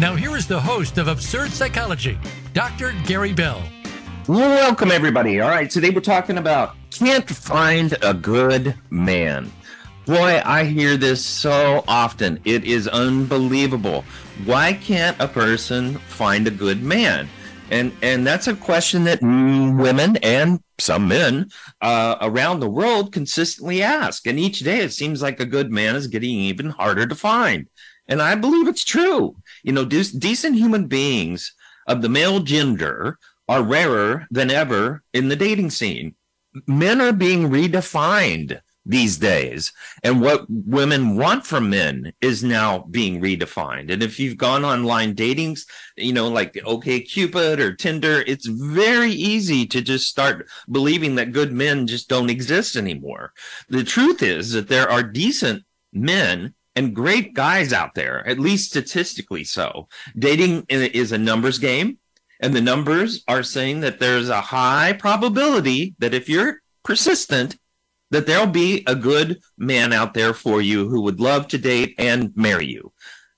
Now, here is the host of Absurd Psychology, Dr. Gary Bell. Welcome, everybody. All right, today we're talking about can't find a good man. Boy, I hear this so often. It is unbelievable. Why can't a person find a good man? And and that's a question that women and some men uh, around the world consistently ask. And each day it seems like a good man is getting even harder to find. And I believe it's true. You know, de- decent human beings of the male gender are rarer than ever in the dating scene. Men are being redefined these days. And what women want from men is now being redefined. And if you've gone online datings, you know, like OK Cupid or Tinder, it's very easy to just start believing that good men just don't exist anymore. The truth is that there are decent men and great guys out there, at least statistically so. Dating is a numbers game. And the numbers are saying that there's a high probability that if you're persistent, that there'll be a good man out there for you who would love to date and marry you.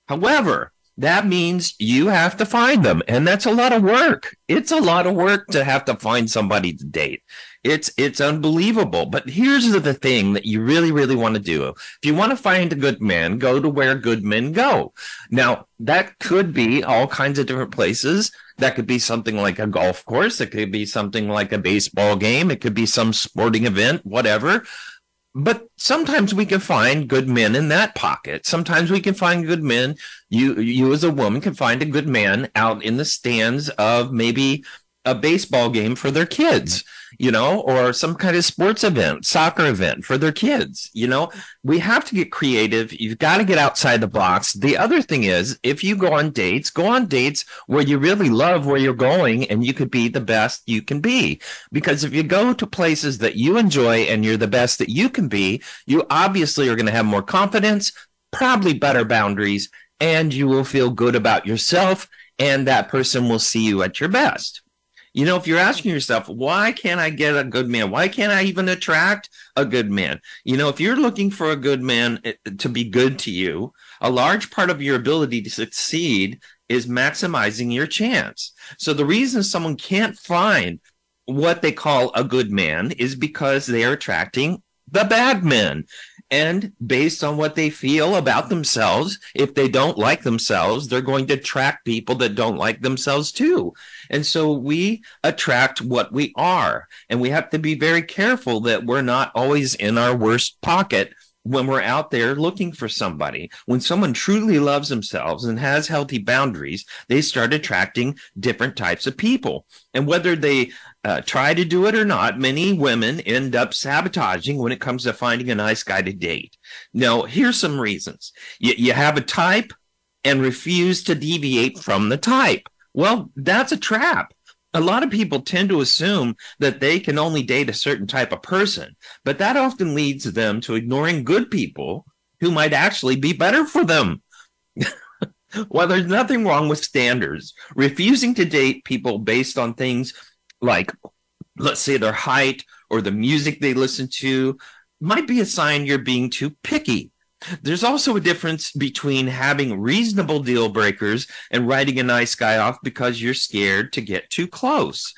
However, that means you have to find them and that's a lot of work it's a lot of work to have to find somebody to date it's it's unbelievable. But here's the thing that you really really want to do. If you want to find a good man go to where good men go. Now that could be all kinds of different places. That could be something like a golf course. It could be something like a baseball game. It could be some sporting event whatever. But sometimes we can find good men in that pocket. Sometimes we can find good men. You, you as a woman can find a good man out in the stands of maybe a baseball game for their kids you know, or some kind of sports event, soccer event for their kids. You know, we have to get creative. You've got to get outside the box. The other thing is, if you go on dates, go on dates where you really love where you're going and you could be the best you can be. Because if you go to places that you enjoy and you're the best that you can be, you obviously are going to have more confidence, probably better boundaries, and you will feel good about yourself. And that person will see you at your best. You know, if you're asking yourself, why can't I get a good man? Why can't I even attract a good man? You know, if you're looking for a good man eh, to be good to you, a large part of your ability to succeed is maximizing your chance. So the reason someone can't find what they call a good man is because they are attracting the bad men and based on what they feel about themselves. If they don't like themselves they're going to attract people that don't like themselves too. And so we attract what we are. And we have to be very careful that we're not always in our worst pocket when we're out there looking for somebody. When someone truly loves themselves and has healthy boundaries, they start attracting different types of people. And whether they uh, try to do it or not, many women end up sabotaging when it comes to finding a nice guy to date. Now, here's some reasons. You, you have a type and refuse to deviate from the type. Well, that's a trap a lot of people tend to assume that they can only date a certain type of person, but that often leads them to ignoring good people who might actually be better for them. While there's nothing wrong with standards, refusing to date people based on things like, let's say, their height or the music they listen to might be a sign you're being too picky. There's also a difference between having reasonable deal breakers and writing a nice guy off because you're scared to get too close.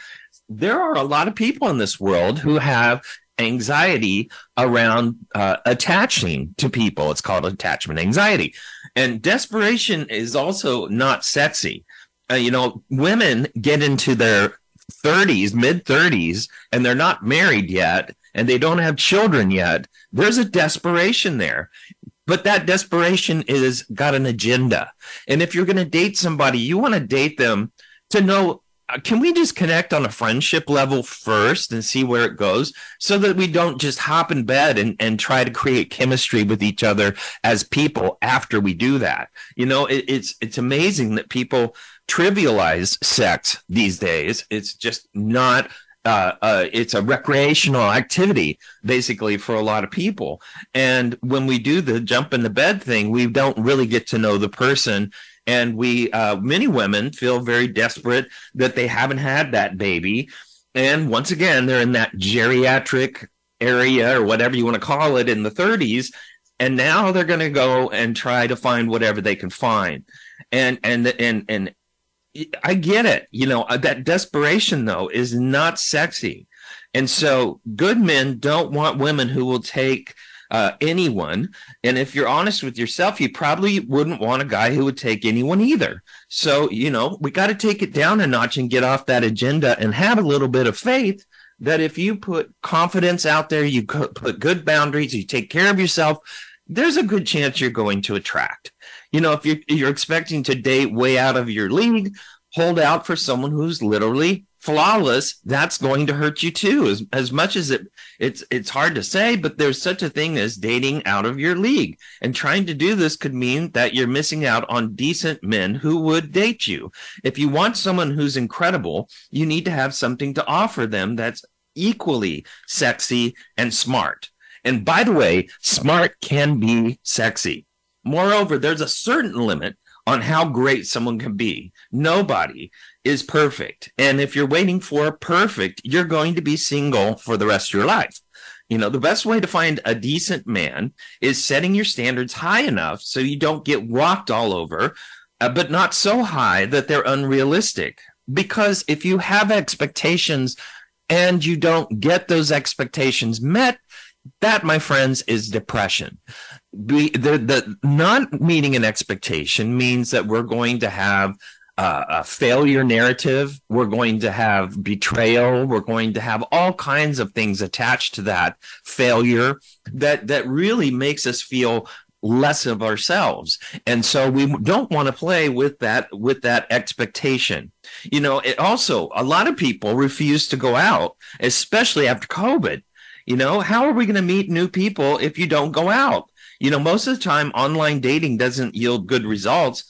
There are a lot of people in this world who have anxiety around uh, attaching to people. It's called attachment anxiety. And desperation is also not sexy. Uh, you know, women get into their 30s, mid 30s, and they're not married yet and they don't have children yet. There's a desperation there. But that desperation is got an agenda. And if you're going to date somebody, you want to date them to know uh, can we just connect on a friendship level first and see where it goes? So that we don't just hop in bed and, and try to create chemistry with each other as people after we do that. You know it, it's it's amazing that people trivialize sex these days. It's just not uh, uh, it's a recreational activity basically for a lot of people. And when we do the jump in the bed thing we don't really get to know the person. And we uh, many women feel very desperate that they haven't had that baby. And once again they're in that geriatric area or whatever you want to call it in the 30s and now they're going to go and try to find whatever they can find. And and and and i get it you know uh, that desperation though is not sexy and so good men don't want women who will take uh, anyone. And if you're honest with yourself, you probably wouldn't want a guy who would take anyone either. So, you know, we got to take it down a notch and get off that agenda and have a little bit of faith that if you put confidence out there, you put good boundaries, you take care of yourself, there's a good chance you're going to attract. You know, if you're, you're expecting to date way out of your league, hold out for someone who's literally flawless, that's going to hurt you too. As, as much as it it's it's hard to say, but there's such a thing as dating out of your league. And trying to do this could mean that you're missing out on decent men who would date you. If you want someone who's incredible, you need to have something to offer them that's equally sexy and smart. And by the way, smart can be sexy. Moreover, there's a certain limit on how great someone can be. Nobody is perfect. And if you're waiting for perfect, you're going to be single for the rest of your life. You know, the best way to find a decent man is setting your standards high enough so you don't get walked all over, uh, but not so high that they're unrealistic. Because if you have expectations and you don't get those expectations met, that, my friends, is depression. the, the not meeting an expectation means that we're going to have uh, a failure narrative. We're going to have betrayal. We're going to have all kinds of things attached to that failure that that really makes us feel less of ourselves and so we don't want to play with that with that expectation you know it also a lot of people refuse to go out especially after covid you know how are we going to meet new people if you don't go out you know most of the time online dating doesn't yield good results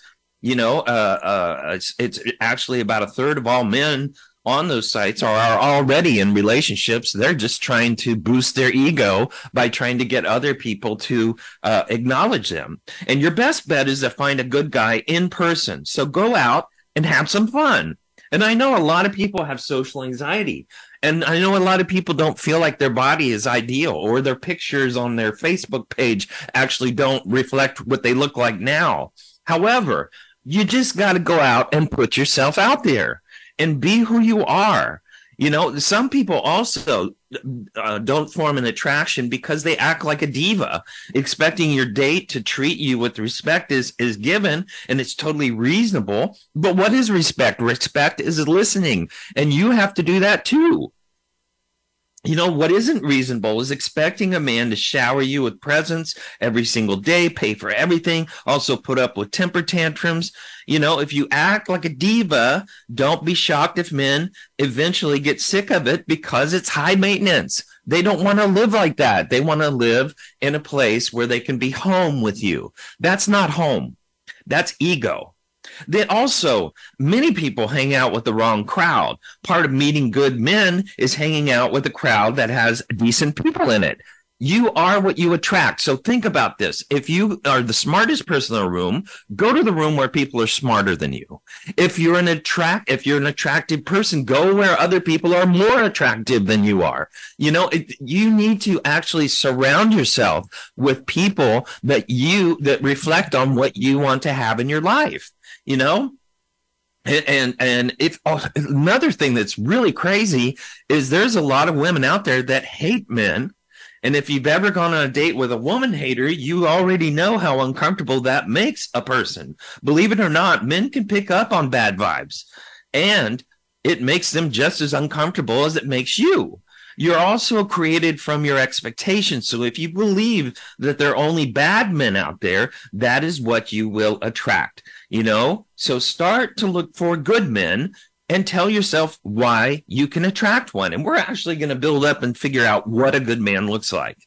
you know, uh, uh, it's, it's actually about a third of all men on those sites are, are already in relationships. They're just trying to boost their ego by trying to get other people to uh, acknowledge them. And your best bet is to find a good guy in person. So go out and have some fun. And I know a lot of people have social anxiety. And I know a lot of people don't feel like their body is ideal or their pictures on their Facebook page actually don't reflect what they look like now. However, you just got to go out and put yourself out there and be who you are. You know, some people also uh, don't form an attraction because they act like a diva. Expecting your date to treat you with respect is is given, and it's totally reasonable. But what is respect? Respect is listening, and you have to do that too you know what isn't reasonable is expecting a man to shower you with presents every single day pay for everything also put up with temper tantrums. You know if you act like a diva don't be shocked if men eventually get sick of it because it's high maintenance. They don't want to live like that. They want to live in a place where they can be home with you. That's not home. That's ego that also many people hang out with the wrong crowd. Part of meeting good men is hanging out with a crowd that has decent people in it. You are what you attract. So think about this. If you are the smartest person in the room, go to the room where people are smarter than you. If you're an attract, if you're an attractive person, go where other people are more attractive than you are. You know, it, you need to actually surround yourself with people that you, that reflect on what you want to have in your life you know? And and if oh, another thing that's really crazy is there's a lot of women out there that hate men. And if you've ever gone on a date with a woman hater you already know how uncomfortable that makes a person. Believe it or not men can pick up on bad vibes. And it makes them just as uncomfortable as it makes you. You're also created from your expectations. So if you believe that there are only bad men out there, that is what you will attract, you know? So start to look for good men and tell yourself why you can attract one. And we're actually going to build up and figure out what a good man looks like.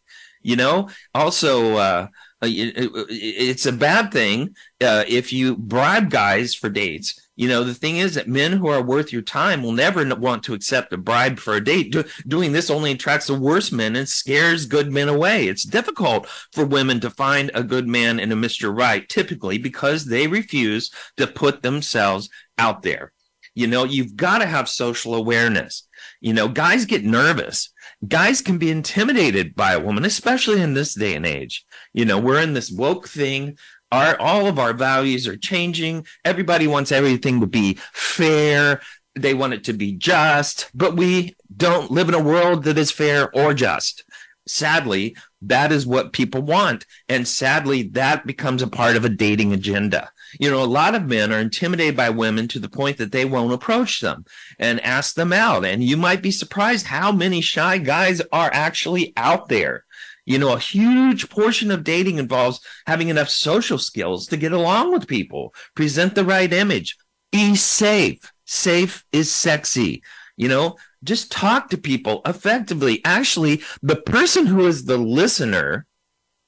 You know, also, uh, uh it's a bad thing uh, if you bribe guys for dates. You know, the thing is that men who are worth your time will never want to accept a bribe for a date. Do, doing this only attracts the worst men and scares good men away. It's difficult for women to find a good man and a Mr. Right, typically because they refuse to put themselves out there. You know, you've got to have social awareness. You know, guys get nervous. Guys can be intimidated by a woman, especially in this day and age. You know, we're in this woke thing our all of our values are changing. Everybody wants everything to be fair. They want it to be just, but we don't live in a world that is fair or just. Sadly, that is what people want. And sadly, that becomes a part of a dating agenda. You know, a lot of men are intimidated by women to the point that they won't approach them and ask them out. And you might be surprised how many shy guys are actually out there. You know, a huge portion of dating involves having enough social skills to get along with people, present the right image, be safe. Safe is sexy. You know, just talk to people effectively. Actually, the person who is the listener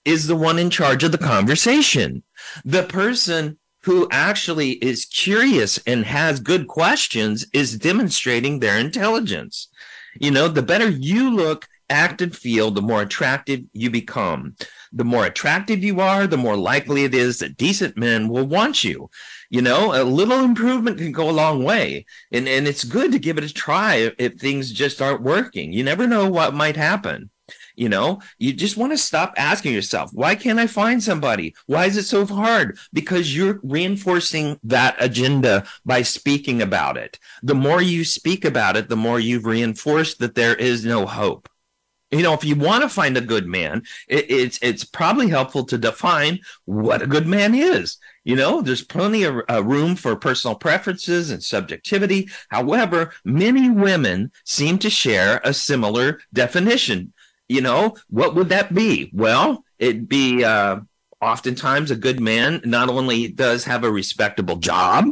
is the one in charge of the conversation. The person who actually is curious and has good questions is demonstrating their intelligence. You know, the better you look act and feel, the more attractive you become. The more attractive you are, the more likely it is that decent men will want you. You know, a little improvement can go a long way. And, and it's good to give it a try if, if things just aren't working. You never know what might happen. You know, you just want to stop asking yourself, why can't I find somebody? Why is it so hard? Because you're reinforcing that agenda by speaking about it. The more you speak about it, the more you've reinforced that there is no hope you know if you want to find a good man it, it's it's probably helpful to define what a good man is. You know there's plenty of uh, room for personal preferences and subjectivity. However many women seem to share a similar definition. You know what would that be? Well it'd be uh, oftentimes a good man not only does have a respectable job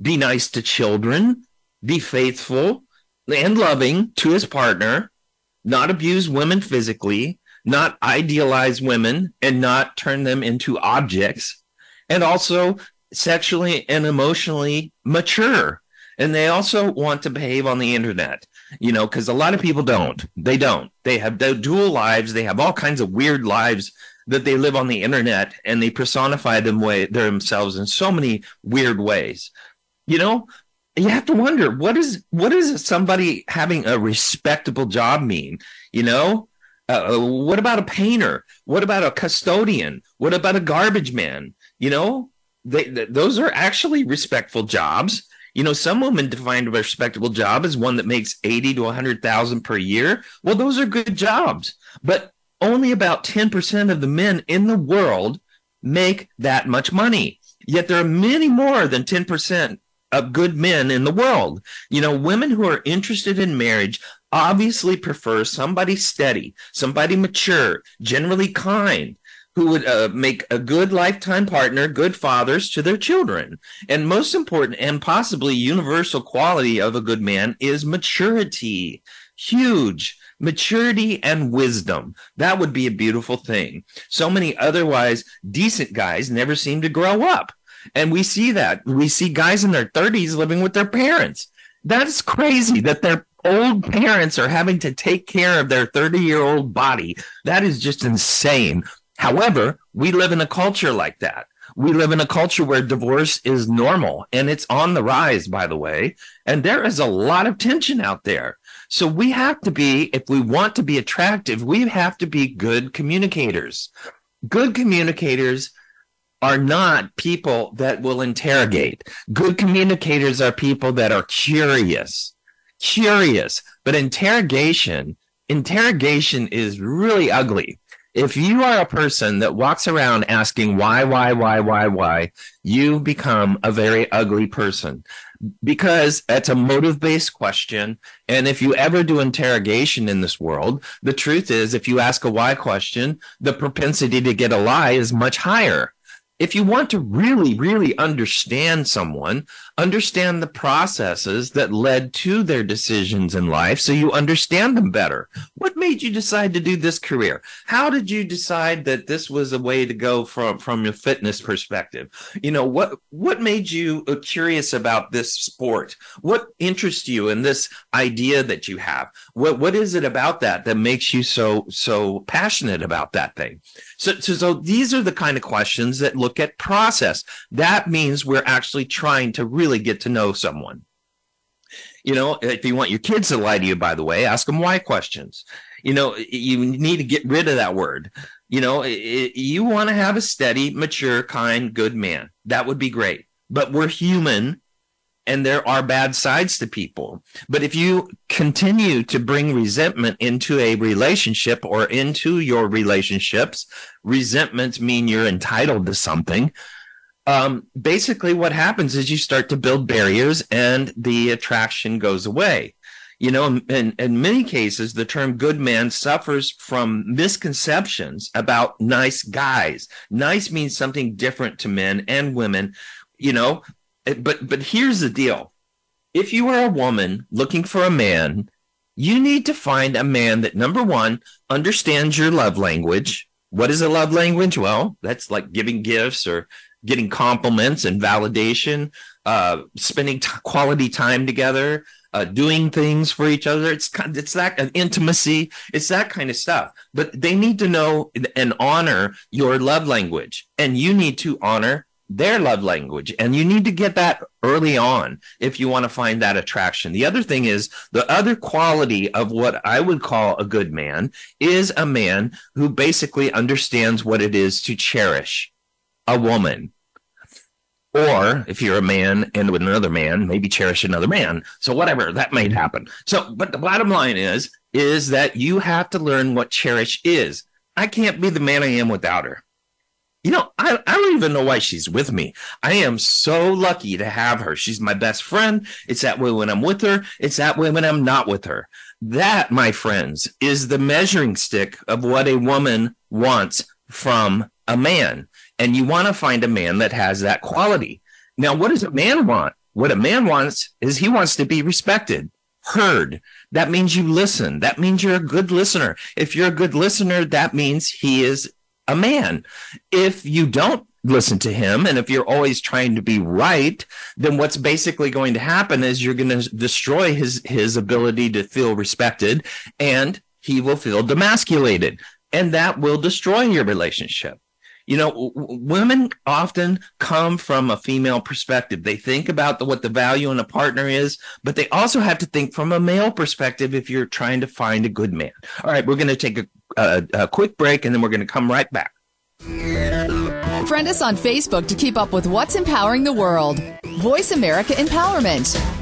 be nice to children be faithful and loving to his partner not abuse women physically, not idealize women and not turn them into objects, and also sexually and emotionally mature. And they also want to behave on the internet, you know, because a lot of people don't. They don't. They have dual lives. They have all kinds of weird lives that they live on the internet and they personify them way themselves in so many weird ways. You know, you have to wonder what is what does somebody having a respectable job mean? You know uh, uh, what about a painter? What about a custodian? What about a garbage man? You know they, th- those are actually respectful jobs. You know some women define a respectable job as one that makes 80 to 100000 per year. Well those are good jobs but only about 10% of the men in the world make that much money. Yet there are many more than 10% of good men in the world. You know, women who are interested in marriage obviously prefer somebody steady, somebody mature, generally kind, who would uh, make a good lifetime partner, good fathers to their children. And most important and possibly universal quality of a good man is maturity. Huge maturity and wisdom. That would be a beautiful thing. So many otherwise decent guys never seem to grow up. And we see that. We see guys in their 30s living with their parents. That's crazy that their old parents are having to take care of their 30 year old body. That is just insane. However, we live in a culture like that. We live in a culture where divorce is normal and it's on the rise, by the way. And there is a lot of tension out there. So we have to be, if we want to be attractive, we have to be good communicators. Good communicators are not people that will interrogate. Good communicators are people that are curious, curious, but interrogation, interrogation is really ugly. If you are a person that walks around asking why, why, why, why, why, you become a very ugly person because it's a motive based question. And if you ever do interrogation in this world, the truth is, if you ask a why question, the propensity to get a lie is much higher if you want to really, really understand someone, understand the processes that led to their decisions in life so you understand them better. What made you decide to do this career? How did you decide that this was a way to go from, from your fitness perspective? You know, what, what made you uh, curious about this sport? What interests you in this idea that you have? What, what is it about that that makes you so, so passionate about that thing? So, so, so these are the kind of questions that look at process. That means we're actually trying to really get to know someone. You know, if you want your kids to lie to you, by the way, ask them why questions. You know, you need to get rid of that word. You know, it, you want to have a steady, mature, kind, good man. That would be great. But we're human and there are bad sides to people. But if you continue to bring resentment into a relationship or into your relationships, resentments mean you're entitled to something. Um, basically, what happens is you start to build barriers and the attraction goes away. You know, in, in many cases, the term good man suffers from misconceptions about nice guys. Nice means something different to men and women. You know, Eh, but but here's the deal if you are a woman looking for a man you need to find a man that number one understands your love language what is a love language well that's like giving gifts or getting compliments and validation uh, spending t- quality time together uh, doing things for each other. It's kind it's that uh, intimacy. It's that kind of stuff. But they need to know and honor your love language. And you need to honor their love language. And you need to get that early on if you want to find that attraction. The other thing is the other quality of what I would call a good man is a man who basically understands what it is to cherish a woman. Or if you're a man and with another man, maybe cherish another man. So whatever, that might happen. So, but the bottom line is, is that you have to learn what cherish is. I can't be the man I am without her. You know, I, I don't even know why she's with me. I am so lucky to have her. She's my best friend. It's that way when I'm with her. It's that way when I'm not with her. That, my friends, is the measuring stick of what a woman wants from a man. And you want to find a man that has that quality. Now, what does a man want? What a man wants is he wants to be respected, heard. That means you listen. That means you're a good listener. If you're a good listener, that means he is a man. If you don't listen to him and if you're always trying to be right, then what's basically going to happen is you're going to destroy his his ability to feel respected and he will feel demasculated and that will destroy your relationship. You know, w- women often come from a female perspective. They think about the, what the value in a partner is, but they also have to think from a male perspective if you're trying to find a good man. All right, we're going to take a a, a quick break and then we're going to come right back. Friend us on Facebook to keep up with what's empowering the world. Voice America Empowerment.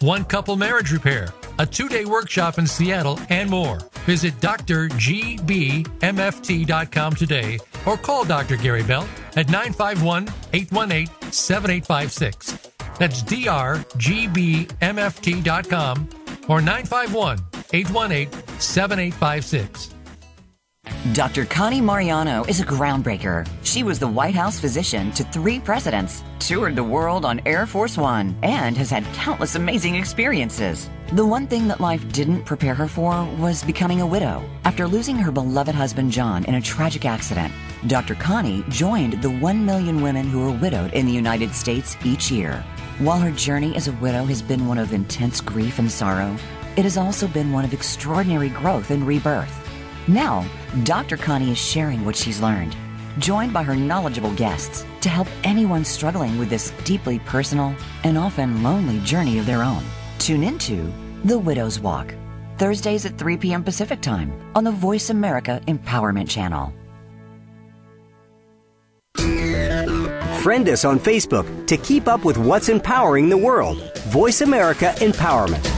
one couple marriage repair, a two day workshop in Seattle, and more. Visit drgbmft.com today or call Dr. Gary Bell at 951 818 7856. That's drgbmft.com or 951 818 7856. Dr. Connie Mariano is a groundbreaker. She was the White House physician to three presidents, toured the world on Air Force One, and has had countless amazing experiences. The one thing that life didn't prepare her for was becoming a widow. After losing her beloved husband John in a tragic accident, Dr. Connie joined the 1 million women who are widowed in the United States each year. While her journey as a widow has been one of intense grief and sorrow, it has also been one of extraordinary growth and rebirth. Now, Dr. Connie is sharing what she's learned, joined by her knowledgeable guests to help anyone struggling with this deeply personal and often lonely journey of their own. Tune into The Widow's Walk, Thursdays at 3 p.m. Pacific Time on the Voice America Empowerment Channel. Friend us on Facebook to keep up with what's empowering the world. Voice America Empowerment.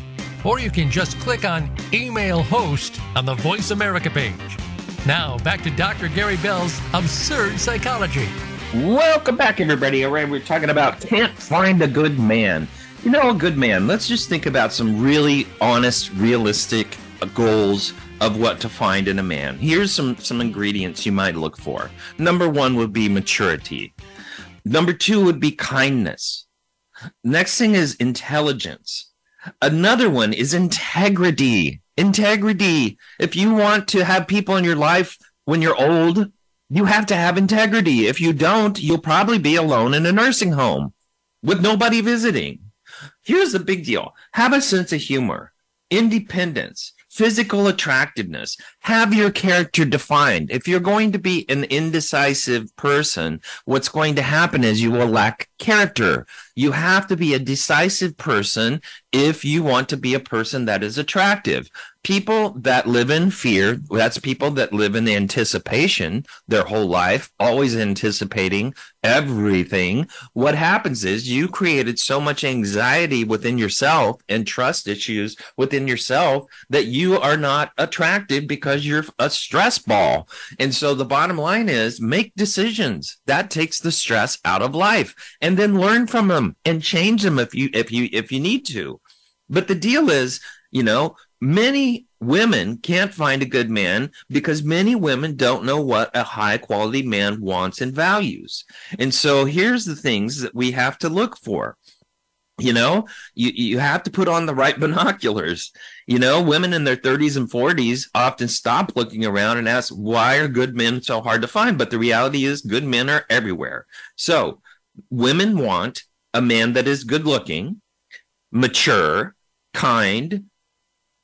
Or you can just click on Email Host on the Voice America page. Now, back to Dr. Gary Bell's Absurd Psychology. Welcome back, everybody. All right, we're talking about can't find a good man. You know, a good man. Let's just think about some really honest, realistic goals of what to find in a man. Here's some some ingredients you might look for. Number 1 would be maturity. Number 2 would be kindness. Next thing is intelligence. Another one is integrity. Integrity. If you want to have people in your life when you're old, you have to have integrity. If you don't, you'll probably be alone in a nursing home with nobody visiting. Here's the big deal have a sense of humor, independence, physical attractiveness. Have your character defined. If you're going to be an indecisive person, what's going to happen is you will lack character. You have to be a decisive person if you want to be a person that is attractive. People that live in fear, that's people that live in anticipation their whole life, always anticipating everything. What happens is you created so much anxiety within yourself and trust issues within yourself that you are not attractive because you're a stress ball. And so the bottom line is make decisions. That takes the stress out of life and then learn from them and change them if you if you if you need to. But the deal is, you know, many women can't find a good man because many women don't know what a high quality man wants and values. And so here's the things that we have to look for. You know, you, you have to put on the right binoculars. You know, women in their 30s and 40s often stop looking around and ask, why are good men so hard to find? But the reality is, good men are everywhere. So women want a man that is good looking, mature, kind,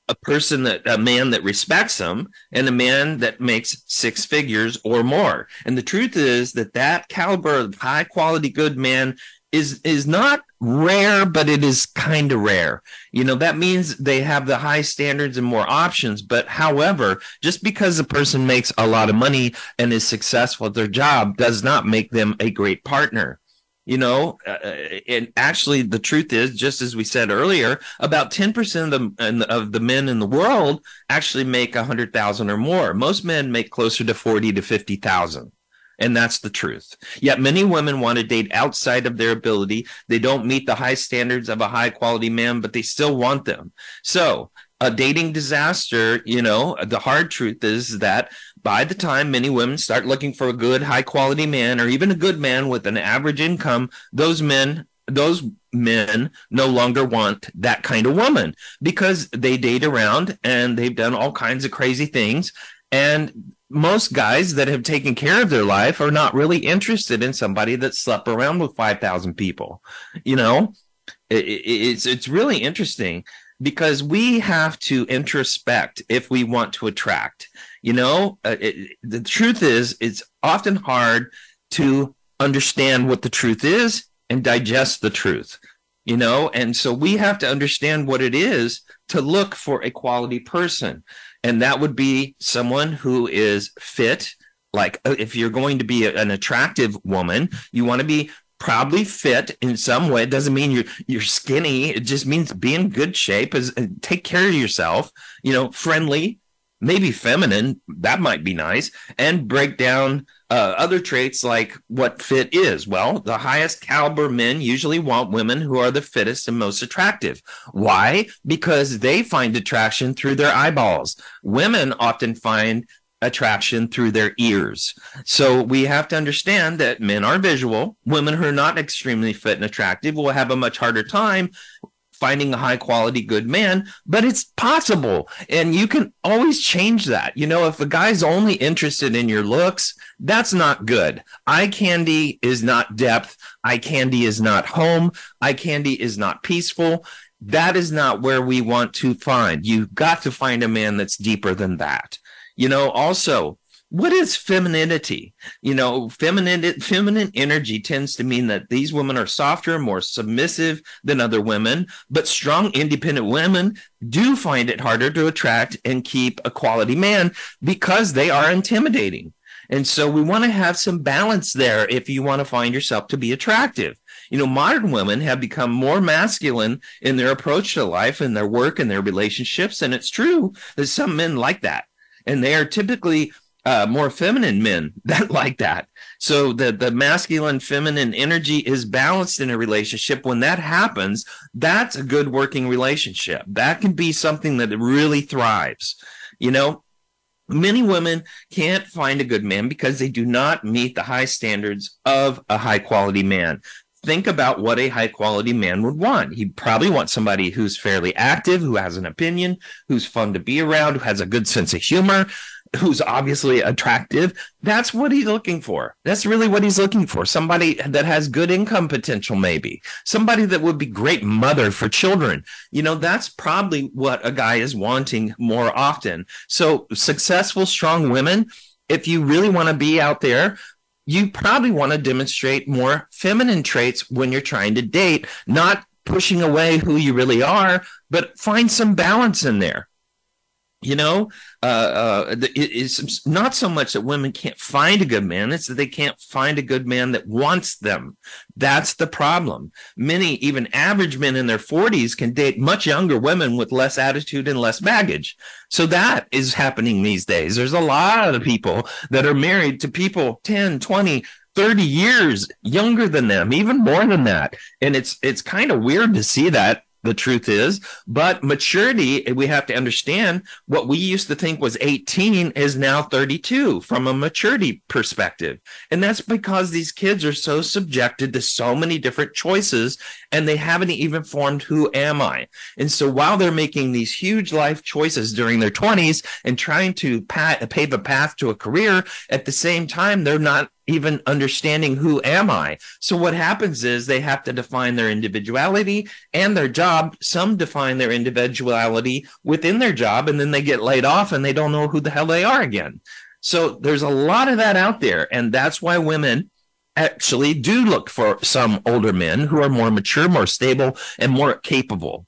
a person that a man that respects them and a man that makes six figures or more. And the truth is that that caliber of high quality good man is is not rare but it is kind of rare. You know that means they have the high standards and more options but however just because a person makes a lot of money and is successful at their job does not make them a great partner you know uh, and actually the truth is just as we said earlier about 10% of the of the men in the world actually make 100,000 or more most men make closer to 40 to 50,000 and that's the truth. Yet many women want to date outside of their ability. They don't meet the high standards of a high quality man, but they still want them. So a dating disaster, you know, the hard truth is that by the time many women start looking for a good, high quality man or even a good man with an average income, those men, those men no longer want that kind of woman because they date around and they've done all kinds of crazy things. And most guys that have taken care of their life are not really interested in somebody that slept around with 5,000 people. You know, it, it, it's, it's really interesting because we have to introspect if we want to attract. You know, uh, it, the truth is, it's often hard to understand what the truth is and digest the truth, you know, and so we have to understand what it is to look for a quality person. And that would be someone who is fit. Like uh, if you're going to be an attractive woman, you want to be probably fit in some way. It doesn't mean you're you're skinny. It just means be in good shape. Is take care of yourself. You know, friendly, maybe feminine. That might be nice. And break down uh, other traits like what fit is. Well, the highest caliber men usually want women who are the fittest and most attractive. Why? Because they find attraction through their eyeballs. Women often find attraction through their ears. So we have to understand that men are visual. Women who are not extremely fit and attractive will have a much harder time finding a high quality good man, but it's possible. And you can always change that. You know, if a guy's only interested in your looks, that's not good. Eye candy is not depth. Eye candy is not home. Eye candy is not peaceful. that is not where we want to find. You've got to find a man that's deeper than that. You know, also, what is femininity? You know, feminine feminine energy tends to mean that these women are softer, more submissive than other women, but strong, independent women do find it harder to attract and keep a quality man because they are intimidating. And so we want to have some balance there if you want to find yourself to be attractive. You know, modern women have become more masculine in their approach to life and their work and their relationships. And it's true that some men like that. And they are typically uh, more feminine men that like that. So the the masculine feminine energy is balanced in a relationship. When that happens, that's a good working relationship. That can be something that really thrives. You know, many women can't find a good man because they do not meet the high standards of a high quality man think about what a high quality man would want. He'd probably want somebody who's fairly active, who has an opinion, who's fun to be around, who has a good sense of humor, who's obviously attractive. That's what he's looking for. That's really what he's looking for. Somebody that has good income potential, maybe somebody that would be great mother for children. You know, that's probably what a guy is wanting more often. So successful, strong women, if you really want to be out there, you probably want to demonstrate more feminine traits when you're trying to date, not pushing away who you really are, but find some balance in there you know uh, uh, it's not so much that women can't find a good man it's that they can't find a good man that wants them. That's the problem. Many even average men in their 40s can date much younger women with less attitude and less baggage. So that is happening these days. There's a lot of people that are married to people 10 20 30 years younger than them even more than that. And it's it's kind of weird to see that the truth is. But maturity, we have to understand what we used to think was 18 is now 32 from a maturity perspective. And that's because these kids are so subjected to so many different choices and they haven't even formed who am I. And so while they're making these huge life choices during their 20s and trying to pave a path to a career, at the same time, they're not even understanding who am I. So what happens is they have to define their individuality and their job. Some define their individuality within their job and then they get laid off and they don't know who the hell they are again. So there's a lot of that out there. And that's why women actually do look for some older men who are more mature, more stable, and more capable.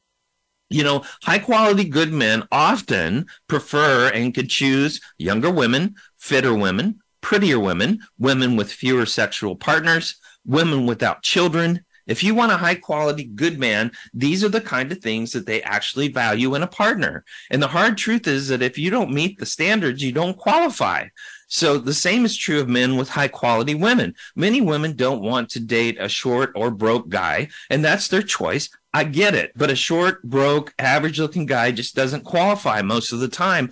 You know, high quality good men often prefer and could choose younger women, fitter women, prettier women, women with fewer sexual partners, women without children. If you want a high quality good man, these are the kind of things that they actually value in a partner. And the hard truth is that if you don't meet the standards, you don't qualify. So the same is true of men with high quality women. Many women don't want to date a short or broke guy, and that's their choice. I get it, but a short, broke, average looking guy just doesn't qualify most of the time.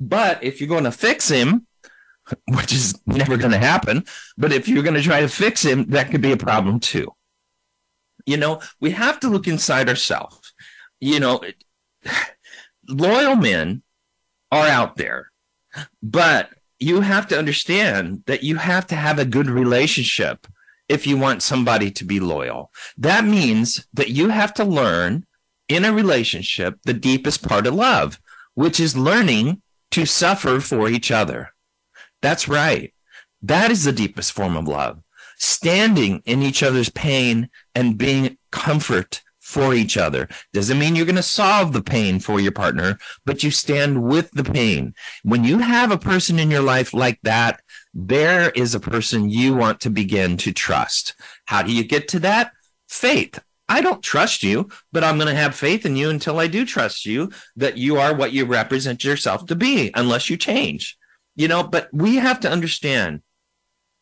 But if you're going to fix him, which is never going to happen. But if you're going to try to fix him, that could be a problem too. You know, we have to look inside ourselves. You know, loyal men are out there, but you have to understand that you have to have a good relationship if you want somebody to be loyal. That means that you have to learn in a relationship the deepest part of love, which is learning to suffer for each other. That's right. That is the deepest form of love. Standing in each other's pain and being comfort for each other. Doesn't mean you're going to solve the pain for your partner, but you stand with the pain. When you have a person in your life like that, there is a person you want to begin to trust. How do you get to that? Faith. I don't trust you, but I'm going to have faith in you until I do trust you that you are what you represent yourself to be, unless you change you know, but we have to understand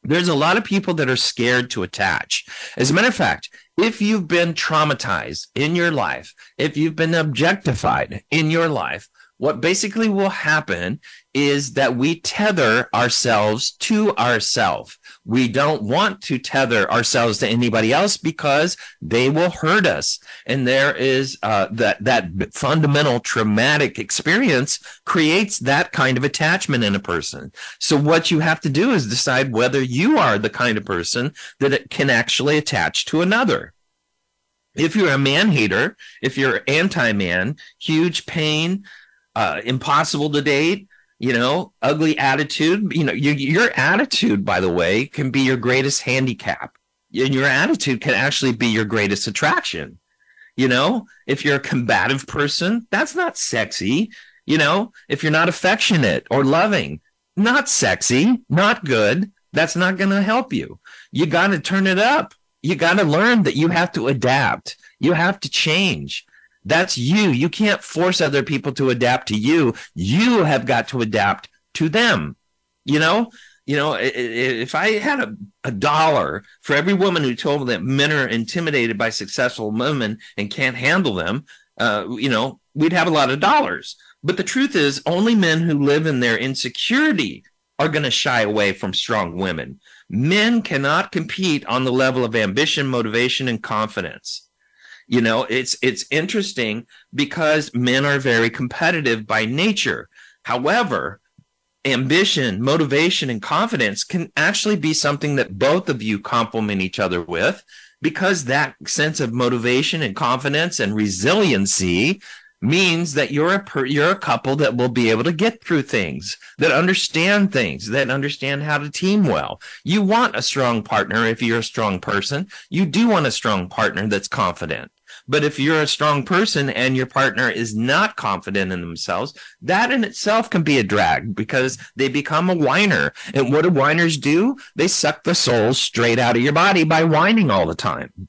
there's a lot of people that are scared to attach. As a matter of fact, if you've been traumatized in your life, if you've been objectified in your life, what basically will happen is that we tether ourselves to ourselves. We don't want to tether ourselves to anybody else because they will hurt us. And there is uh, that that fundamental traumatic experience creates that kind of attachment in a person. So what you have to do is decide whether you are the kind of person that it can actually attach to another. If you're a man hater, if you're anti man, huge pain, uh, impossible to date, you know, ugly attitude, you know, your, your attitude, by the way, can be your greatest handicap. And your attitude can actually be your greatest attraction. You know, if you're a combative person, that's not sexy. You know, if you're not affectionate or loving, not sexy, not good. That's not going to help you. You got to turn it up. You got to learn that you have to adapt. You have to change. That's you. You can't force other people to adapt to you. You have got to adapt to them. You know, you know, if I had a, a dollar for every woman who told me that men are intimidated by successful women and can't handle them, uh, you know, we'd have a lot of dollars. But the truth is, only men who live in their insecurity are going to shy away from strong women. Men cannot compete on the level of ambition, motivation, and confidence. You know, it's it's interesting because men are very competitive by nature. However, ambition, motivation, and confidence can actually be something that both of you complement each other with because that sense of motivation and confidence and resiliency means that you're a per, you're a couple that will be able to get through things, that understand things, that understand how to team well. You want a strong partner if you're a strong person. You do want a strong partner that's confident. But if you're a strong person and your partner is not confident in themselves, that in itself can be a drag because they become a whiner. And what do whiners do? They suck the soul straight out of your body by whining all the time.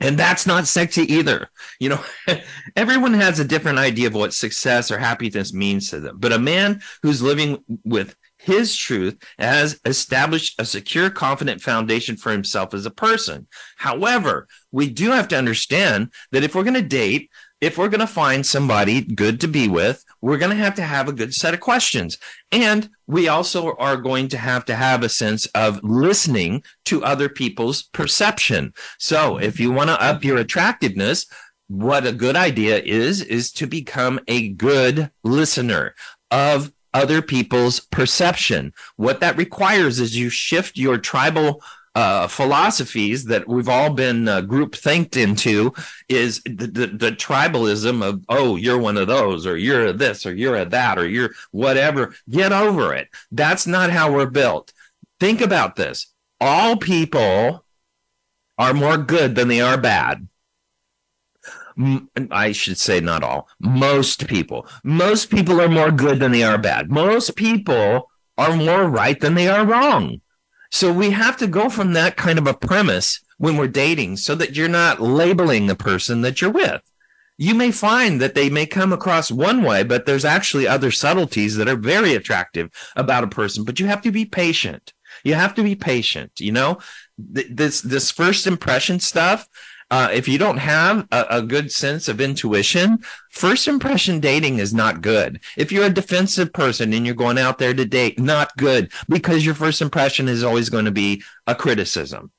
And that's not sexy either. You know, everyone has a different idea of what success or happiness means to them. But a man who's living with his truth has established a secure, confident foundation for himself as a person. However, we do have to understand that if we're going to date, if we're going to find somebody good to be with, we're going to have to have a good set of questions. And we also are going to have to have a sense of listening to other people's perception. So if you want to up your attractiveness, what a good idea is, is to become a good listener of other people's perception. What that requires is you shift your tribal uh, philosophies that we've all been uh, group thinked into is the, the, the, tribalism of, oh, you're one of those, or you're this, or you're a that, or you're whatever. Get over it. That's not how we're built. Think about this. All people are more good than they are bad. I should say not all. Most people. Most people are more good than they are bad. Most people are more right than they are wrong. So we have to go from that kind of a premise when we're dating so that you're not labeling the person that you're with. You may find that they may come across one way, but there's actually other subtleties that are very attractive about a person, but you have to be patient. You have to be patient, you know? This this first impression stuff, uh, if you don't have a, a, good sense of intuition, first impression dating is not good. If you're a defensive person and you're going out there to date, not good because your first impression is always going to be a criticism.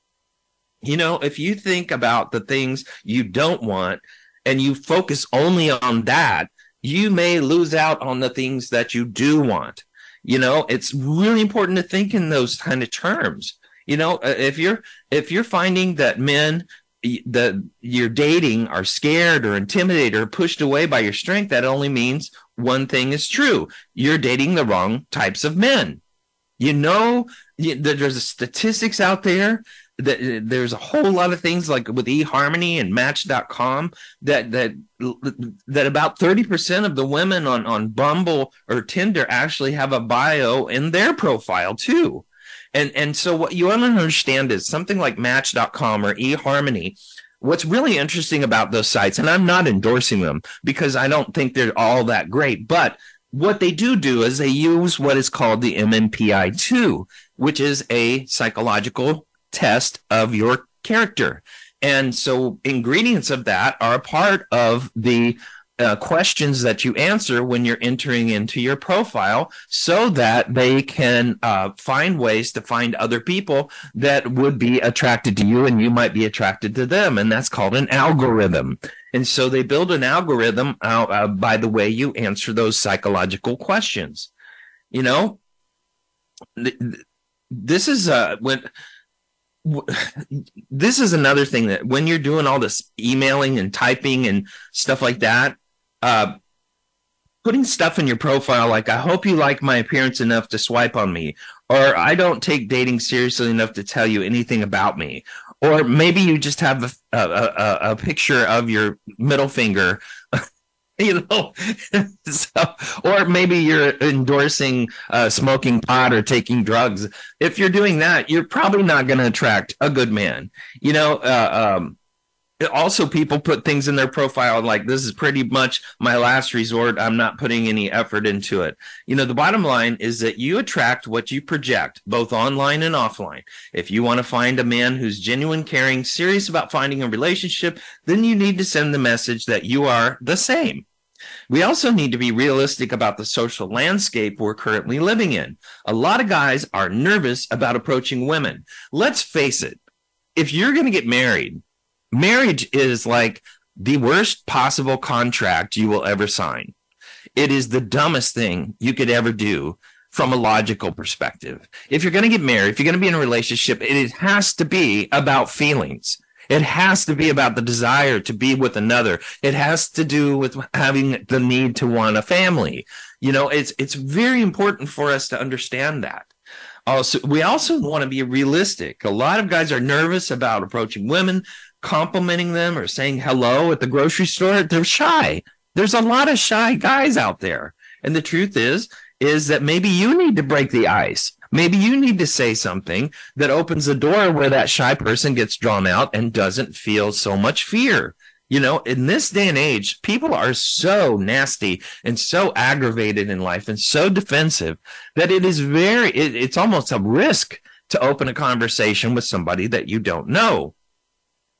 You know, if you think about the things you don't want and you focus only on that, you may lose out on the things that you do want. You know, it's really important to think in those kind of terms you know if you're if you're finding that men that you're dating are scared or intimidated or pushed away by your strength, that only means one thing is true. You're dating the wrong types of men. You know, there's statistics out there that uh, there's a whole lot of things like with eHarmony and Match.com that that that about 30% of the women on on Bumble or Tinder actually have a bio in their profile too. And and so what you want to understand is something like Match.com or eHarmony. What's really interesting about those sites, and I'm not endorsing them because I don't think they're all that great, but what they do do is they use what is called the MMPI 2, which is a psychological test of your character. And so ingredients of that are a part of the uh, questions that you answer when you're entering into your profile so that they can uh, find ways to find other people that would be attracted to you and you might be attracted to them. And that's called an algorithm. And so they build an algorithm out, uh, by the way you answer those psychological questions. You know, th- this is uh, when this is another thing that when you're doing all this emailing and typing and stuff like that, uh, putting stuff in your profile like I hope you like my appearance enough to swipe on me, or I don't take dating seriously enough to tell you anything about me, or maybe you just have a, a, a, a picture of your middle finger you know? So or maybe you're endorsing uh, smoking pot or taking drugs. If you're doing that you're probably not going to attract a good man you know? Uh, um, also people put things in their profile like this is pretty much my last resort i'm not putting any effort into it you know the bottom line is that you attract what you project both online and offline if you want to find a man who's genuine caring serious about finding a relationship then you need to send the message that you are the same we also need to be realistic about the social landscape we're currently living in. A lot of guys are nervous about approaching women. Let's face it, if you're going to get married, marriage is like the worst possible contract you will ever sign. It is the dumbest thing you could ever do from a logical perspective. If you're going to get married, if you're going to be in a relationship, it has to be about feelings. It has to be about the desire to be with another. It has to do with having the need to want a family. You know, it's it's very important for us to understand that. Also, we also want to be realistic. A lot of guys are nervous about approaching women, complimenting them or saying hello at the grocery store. They're shy. There's a lot of shy guys out there. And the truth is, is that maybe you need to break the ice. Maybe you need to say something that opens the door where that shy person gets drawn out and doesn't feel so much fear. You know, in this day and age, people are so nasty and so aggravated in life and so defensive that it is very, it, it's almost a risk to open a conversation with somebody that you don't know.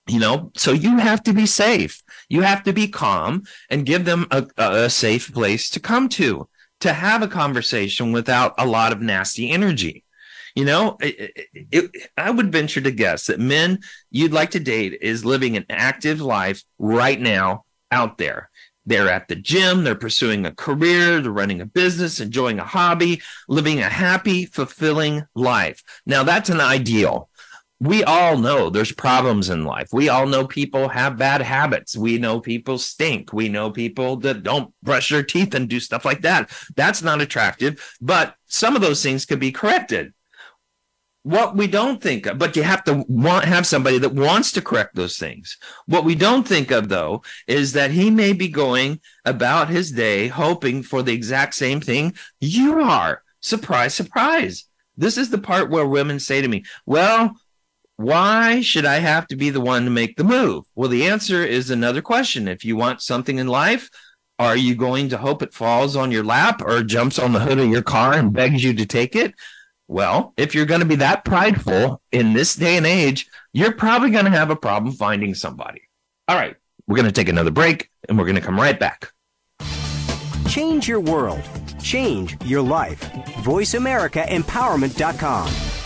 You know, so you have to be safe. You have to be calm and give them a, a safe place to come to to have a conversation without a lot of nasty energy. You know, it, it, it, I would venture to guess that men you'd like to date is living an active life right now out there. They're at the gym, they're pursuing a career, they're running a business, enjoying a hobby, living a happy, fulfilling life. Now, that's an ideal we all know there's problems in life. We all know people have bad habits. We know people stink. We know people that don't brush their teeth and do stuff like that. That's not attractive, but some of those things could be corrected. What we don't think of, but you have to want have somebody that wants to correct those things. What we don't think of though is that he may be going about his day hoping for the exact same thing you are. Surprise, surprise. This is the part where women say to me, well, why should I have to be the one to make the move? Well, the answer is another question. If you want something in life, are you going to hope it falls on your lap or jumps on the hood of your car and begs you to take it? Well, if you're going to be that prideful in this day and age, you're probably going to have a problem finding somebody. All right, we're going to take another break and we're going to come right back. Change your world. Change your life. VoiceAmericaEmpowerment.com.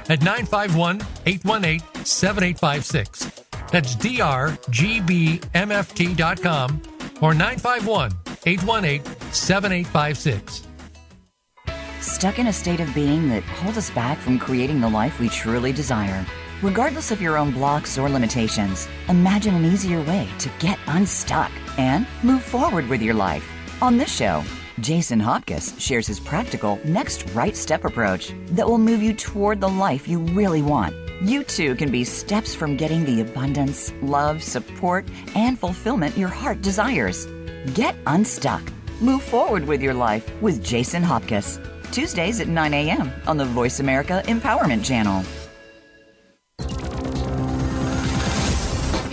at 951 818 7856. That's drgbmft.com or 951 818 7856. Stuck in a state of being that holds us back from creating the life we truly desire. Regardless of your own blocks or limitations, imagine an easier way to get unstuck and move forward with your life. On this show, Jason Hopkins shares his practical next right step approach that will move you toward the life you really want. You too can be steps from getting the abundance, love, support, and fulfillment your heart desires. Get unstuck. Move forward with your life with Jason Hopkins. Tuesdays at 9 a.m. on the Voice America Empowerment Channel.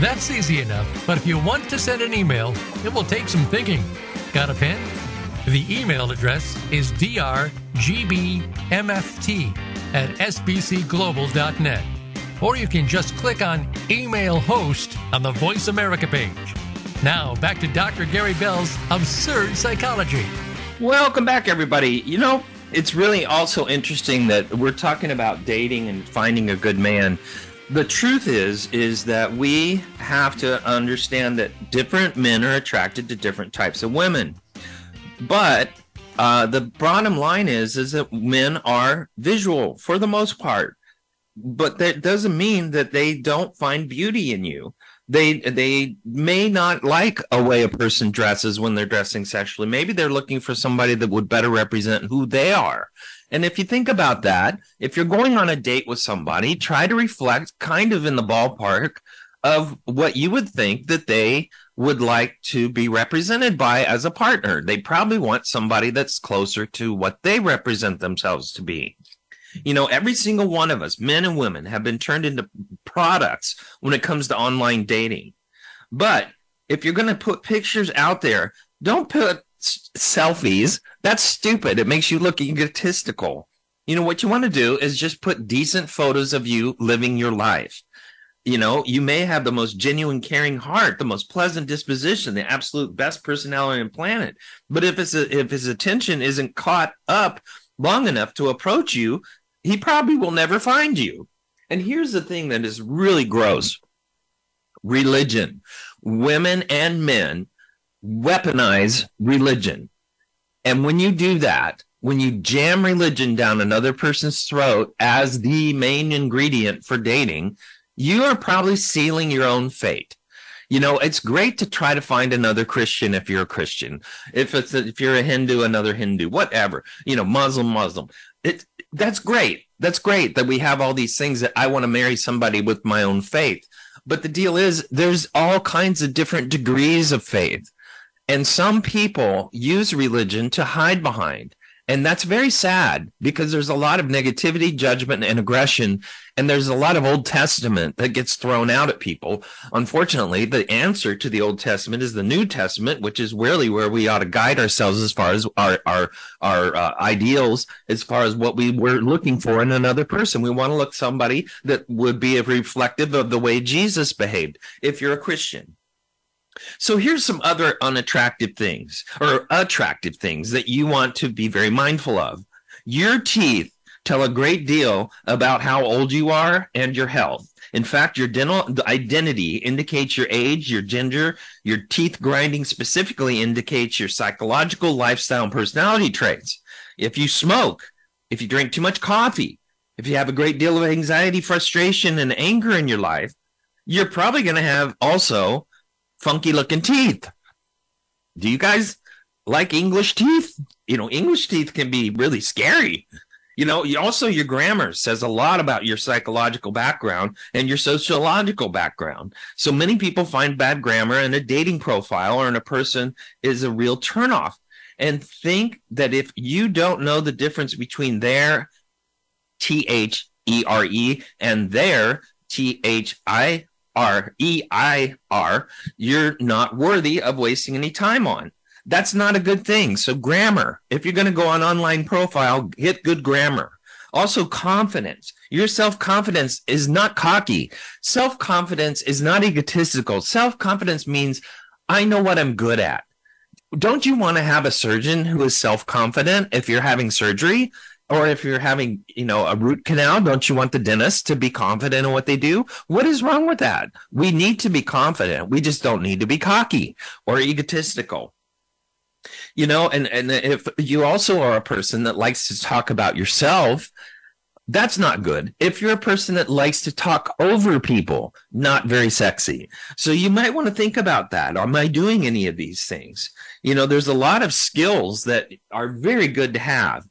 That's easy enough, but if you want to send an email, it will take some thinking. Got a pen? The email address is drgbmft at sbcglobal.net. Or you can just click on Email Host on the Voice America page. Now, back to Dr. Gary Bell's Absurd Psychology. Welcome back, everybody. You know, it's really also interesting that we're talking about dating and finding a good man. The truth is, is that we have to understand that different men are attracted to different types of women. But uh, the bottom line is, is that men are visual for the most part. But that doesn't mean that they don't find beauty in you they they may not like a way a person dresses when they're dressing sexually maybe they're looking for somebody that would better represent who they are and if you think about that if you're going on a date with somebody try to reflect kind of in the ballpark of what you would think that they would like to be represented by as a partner they probably want somebody that's closer to what they represent themselves to be you know, every single one of us, men and women, have been turned into products when it comes to online dating. But if you're going to put pictures out there, don't put s- selfies. That's stupid. It makes you look egotistical. You know, what you want to do is just put decent photos of you living your life. You know, you may have the most genuine, caring heart, the most pleasant disposition, the absolute best personality on the planet. But if it's a, if his attention isn't caught up long enough to approach you, he probably will never find you. And here's the thing that is really gross religion. Women and men weaponize religion. And when you do that, when you jam religion down another person's throat as the main ingredient for dating, you are probably sealing your own fate. You know, it's great to try to find another Christian if you're a Christian. If it's if you're a Hindu, another Hindu, whatever. You know, Muslim, Muslim. It that's great. That's great that we have all these things that I want to marry somebody with my own faith. But the deal is, there's all kinds of different degrees of faith. And some people use religion to hide behind. And that's very sad because there's a lot of negativity, judgment, and aggression. And there's a lot of Old Testament that gets thrown out at people. Unfortunately, the answer to the Old Testament is the New Testament, which is really where we ought to guide ourselves as far as our, our, our uh, ideals, as far as what we were looking for in another person. We want to look somebody that would be reflective of the way Jesus behaved if you're a Christian. So here's some other unattractive things or attractive things that you want to be very mindful of. Your teeth tell a great deal about how old you are and your health. In fact, your dental identity indicates your age, your gender, your teeth grinding specifically indicates your psychological lifestyle and personality traits. If you smoke, if you drink too much coffee, if you have a great deal of anxiety, frustration, and anger in your life, you're probably going to have also funky looking teeth. Do you guys like English teeth? You know, English teeth can be really scary. You know, also your grammar says a lot about your psychological background and your sociological background. So many people find bad grammar in a dating profile or in a person is a real turnoff and think that if you don't know the difference between their T H E R E and their T H I R E I R, you're not worthy of wasting any time on. That's not a good thing. So, grammar, if you're going to go on online profile, hit good grammar. Also, confidence. Your self confidence is not cocky. Self confidence is not egotistical. Self confidence means I know what I'm good at. Don't you want to have a surgeon who is self confident if you're having surgery? Or if you're having you know a root canal don't you want the dentist to be confident in what they do what is wrong with that we need to be confident we just don't need to be cocky or egotistical you know and and if you also are a person that likes to talk about yourself that's not good. If you're a person that likes to talk over people, not very sexy. So you might want to think about that. Am I doing any of these things? You know, there's a lot of skills that are very good to have.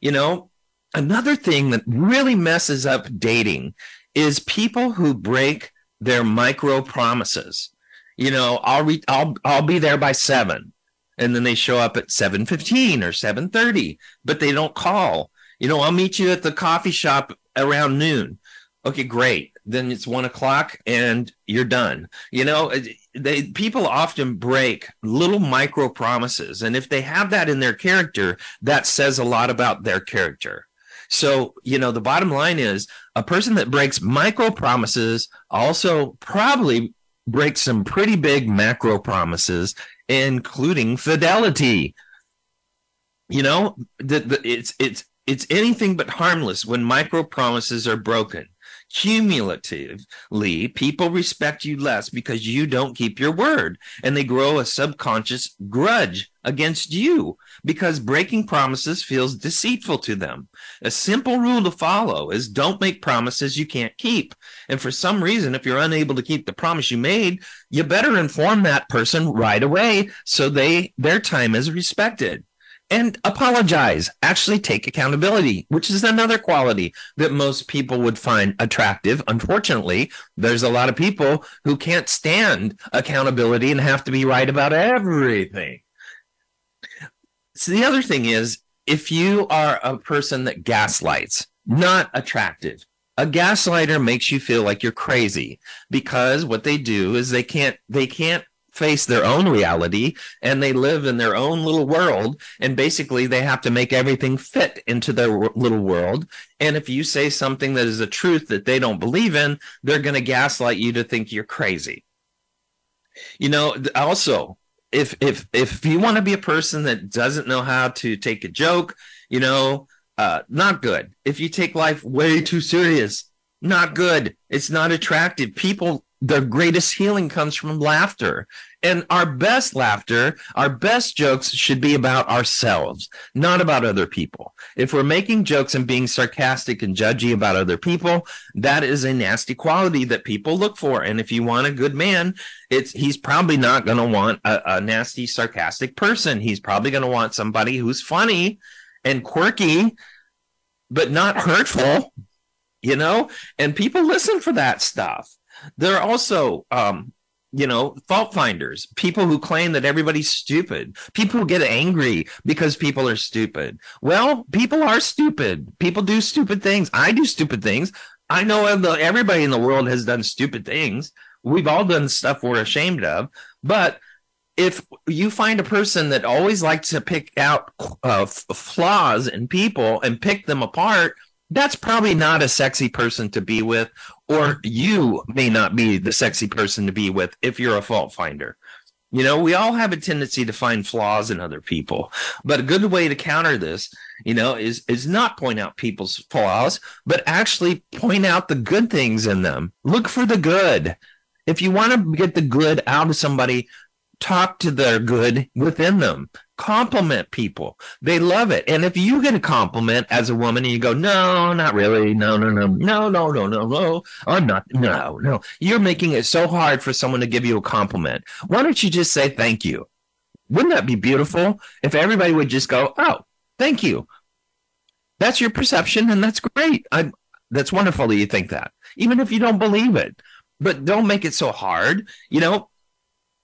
You know, another thing that really messes up dating is people who break they're micro promises. You know, I'll re- I'll I'll be there by seven, and then they show up at seven fifteen or seven thirty, but they don't call. You know, I'll meet you at the coffee shop around noon. Okay, great. Then it's one o'clock and you're done. You know, they people often break little micro promises, and if they have that in their character, that says a lot about their character. So, you know, the bottom line is a person that breaks micro promises also probably breaks some pretty big macro promises, including fidelity. You know, the, the, it's it's it's anything but harmless when micro promises are broken. Cumulatively, people respect you less because you don't keep your word, and they grow a subconscious grudge against you because breaking promises feels deceitful to them. A simple rule to follow is don't make promises you can't keep. And for some reason, if you're unable to keep the promise you made, you better inform that person right away so they their time is respected and apologize. Actually, take accountability, which is another quality that most people would find attractive. Unfortunately, there's a lot of people who can't stand accountability and have to be right about everything. So, the other thing is if you are a person that gaslights, not attractive. A gaslighter makes you feel like you're crazy because what they do is they can't they can't face their own reality and they live in their own little world and basically they have to make everything fit into their little world. And if you say something that is a truth that they don't believe in they're going to gaslight you to think you're crazy. You know also if if if you want to be a person that doesn't know how to take a joke you know uh not good. If you take life way too serious not good. It's not attractive. People the greatest healing comes from laughter. And our best laughter, our best jokes should be about ourselves, not about other people. If we're making jokes and being sarcastic and judgy about other people, that is a nasty quality that people look for. And if you want a good man, it's he's probably not going to want a, a nasty, sarcastic person. He's probably going to want somebody who's funny and quirky, but not hurtful, you know? And people listen for that stuff. They're also, um, you know, fault finders, people who claim that everybody's stupid, people who get angry because people are stupid. Well, people are stupid. People do stupid things. I do stupid things. I know everybody in the world has done stupid things. We've all done stuff we're ashamed of. But if you find a person that always likes to pick out uh, flaws in people and pick them apart, that's probably not a sexy person to be with, or you may not be the sexy person to be with if you're a fault finder. You know, we all have a tendency to find flaws in other people, but a good way to counter this, you know, is is not point out people's flaws, but actually point out the good things in them. Look for the good. If you want to get the good out of somebody, talk to their good within them compliment people. They love it. And if you get a compliment as a woman and you go, no, not really. No, no, no, no, no, no, no, no. I'm not. No, no. You're making it so hard for someone to give you a compliment. Why don't you just say thank you? Wouldn't that be beautiful if everybody would just go, oh, thank you? That's your perception, and that's great. I, that's wonderful that you think that, even if you don't believe it. But don't make it so hard. You know,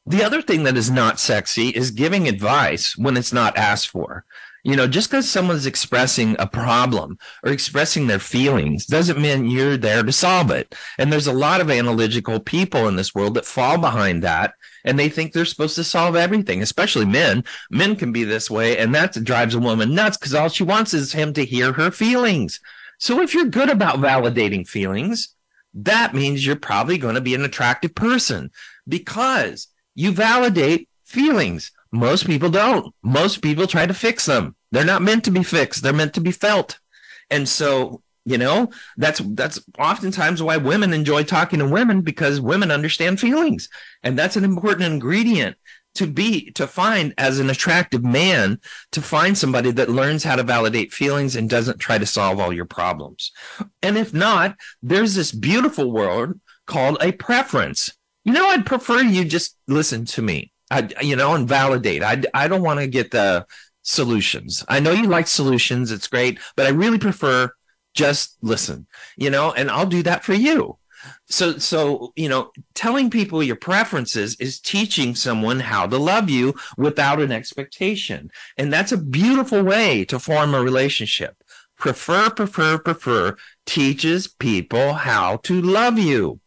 the other thing that is not sexy is giving advice when it's not asked for. You know, just because someone's expressing a problem or expressing their feelings doesn't mean you're there to solve it. And there's a lot of analytical people in this world that fall behind that and they think they're supposed to solve everything, especially men. Men can be this way, and that drives a woman nuts because all she wants is him to hear her feelings. So if you're good about validating feelings, that means you're probably going to be an attractive person because you validate feelings. Most people don't. Most people try to fix them. They're not meant to be fixed. They're meant to be felt. And so, you know, that's that's oftentimes why women enjoy talking to women because women understand feelings. And that's an important ingredient to be to find as an attractive man to find somebody that learns how to validate feelings and doesn't try to solve all your problems. And if not, there's this beautiful world called a preference you know, I'd prefer you just listen to me. I, you know, and validate. I, I don't want to get the solutions. I know you like solutions. It's great, but I really prefer just listen, you know, and I'll do that for you. So, so, you know, telling people your preferences is teaching someone how to love you without an expectation. And that's a beautiful way to form a relationship. Prefer, prefer, prefer teaches people how to love you.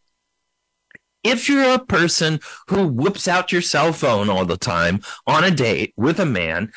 If you're a person who whips out your cell phone all the time on a date with a man,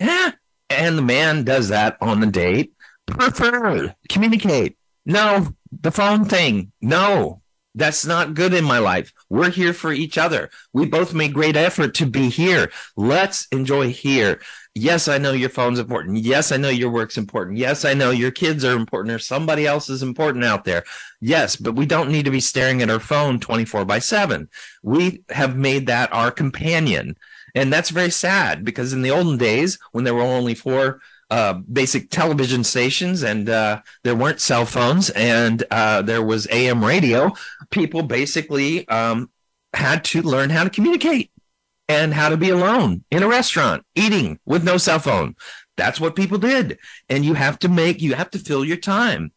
yeah, and the man does that on the date, prefer communicate. No, the phone thing. No, that's not good in my life. We're here for each other. We both made great effort to be here. Let's enjoy here. Yes, I know your phone's important. Yes, I know your work's important. Yes, I know your kids are important or somebody else is important out there. Yes, but we don't need to be staring at our phone 24 by 7. We have made that our companion. And that's very sad because in the olden days, when there were only four uh, basic television stations and uh, there weren't cell phones and uh, there was AM radio, people basically um, had to learn how to communicate and how to be alone in a restaurant eating with no cell phone. That's what people did. And you have to make, you have to fill your time.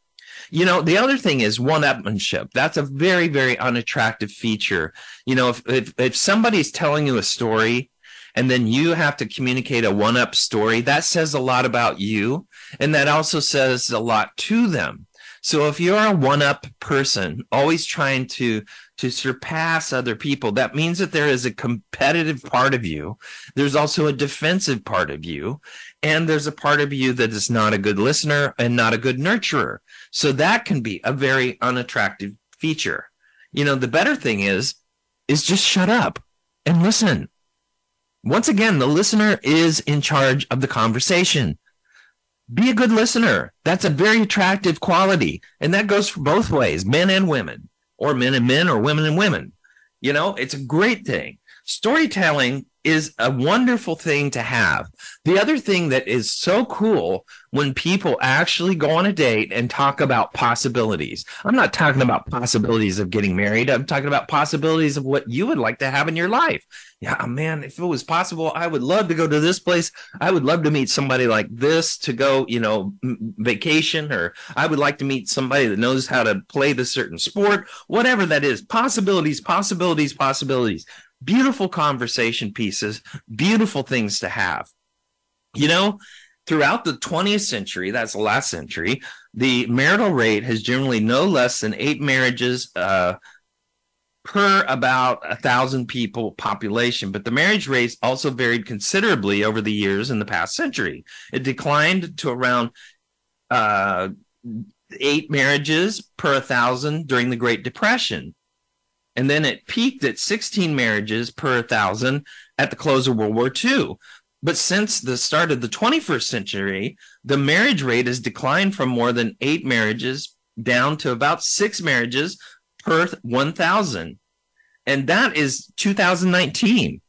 You know, the other thing is one upmanship. That's a very, very unattractive feature. You know, if, if, if somebody's telling you a story and then you have to communicate a one up story, that says a lot about you. And that also says a lot to them. So if you're a one up person, always trying to to surpass other people, that means that there is a competitive part of you. There's also a defensive part of you, and there's a part of you that is not a good listener and not a good nurturer. So that can be a very unattractive feature. You know, the better thing is is just shut up and listen. Once again, the listener is in charge of the conversation. Be a good listener. That's a very attractive quality. And that goes for both ways, men and women, or men and men, or women and women. You know, it's a great thing. Storytelling is a wonderful thing to have. The other thing that is so cool when people actually go on a date and talk about possibilities. I'm not talking about possibilities of getting married. I'm talking about possibilities of what you would like to have in your life. Yeah, oh, man, if it was possible, I would love to go to this place. I would love to meet somebody like this to go, you know, vacation, or I would like to meet somebody that knows how to play the certain sport, whatever that is. Possibilities, possibilities, possibilities beautiful conversation pieces, beautiful things to have. You know, throughout the 20th century, that's the last century, the marital rate has generally no less than eight marriages uh, per about a thousand people population. But the marriage rates also varied considerably over the years in the past century. It declined to around uh, eight marriages per a thousand during the Great Depression and then it peaked at 16 marriages per thousand at the close of World War II. But since the start of the 21st century, the marriage rate has declined from more than eight marriages down to about six marriages per 1,000. And that is 2019.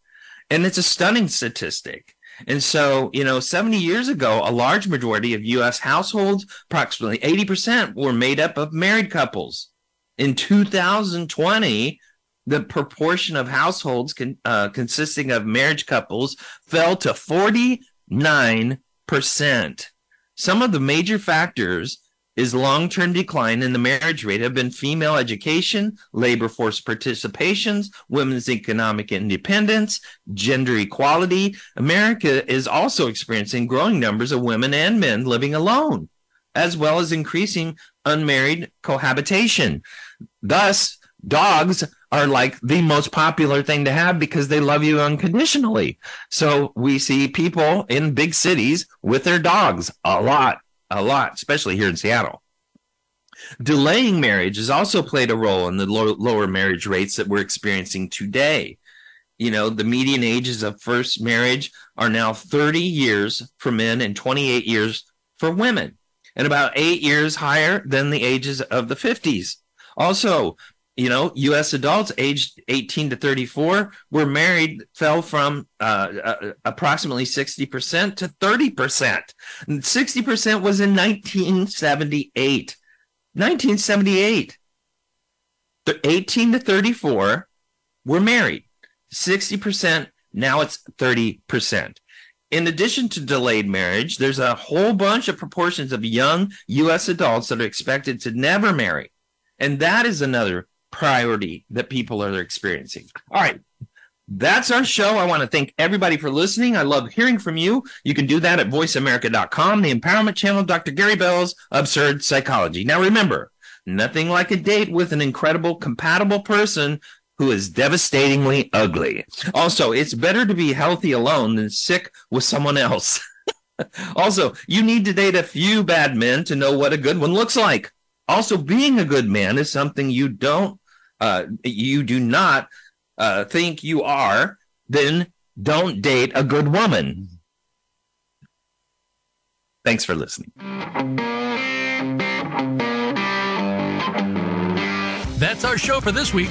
And it's a stunning statistic. And so, you know, 70 years ago, a large majority of US households, approximately 80%, were made up of married couples. In 2020, the proportion of households con, uh, consisting of marriage couples fell to 49%. Some of the major factors is long-term decline in the marriage rate have been female education, labor force participations, women's economic independence, gender equality. America is also experiencing growing numbers of women and men living alone, as well as increasing unmarried cohabitation. Thus, dogs are like the most popular thing to have because they love you unconditionally. So we see people in big cities with their dogs a lot, a lot, especially here in Seattle. Delaying marriage has also played a role in the low, lower marriage rates that we're experiencing today. You know, the median ages of first marriage are now 30 years for men and 28 years for women, and about eight years higher than the ages of the 50s. Also, you know, U.S. adults aged 18 to 34 were married fell from uh, uh, approximately 60% to 30%. 60% was in 1978. 1978. 18 to 34 were married. 60%, now it's 30%. In addition to delayed marriage, there's a whole bunch of proportions of young U.S. adults that are expected to never marry. And that is another priority that people are experiencing. All right. That's our show. I want to thank everybody for listening. I love hearing from you. You can do that at voiceamerica.com, the empowerment channel, Dr. Gary Bell's Absurd Psychology. Now remember, nothing like a date with an incredible, compatible person who is devastatingly ugly. Also, it's better to be healthy alone than sick with someone else. also, you need to date a few bad men to know what a good one looks like. Also, being a good man is something you don't, uh, you do not uh, think you are. Then don't date a good woman. Thanks for listening. That's our show for this week.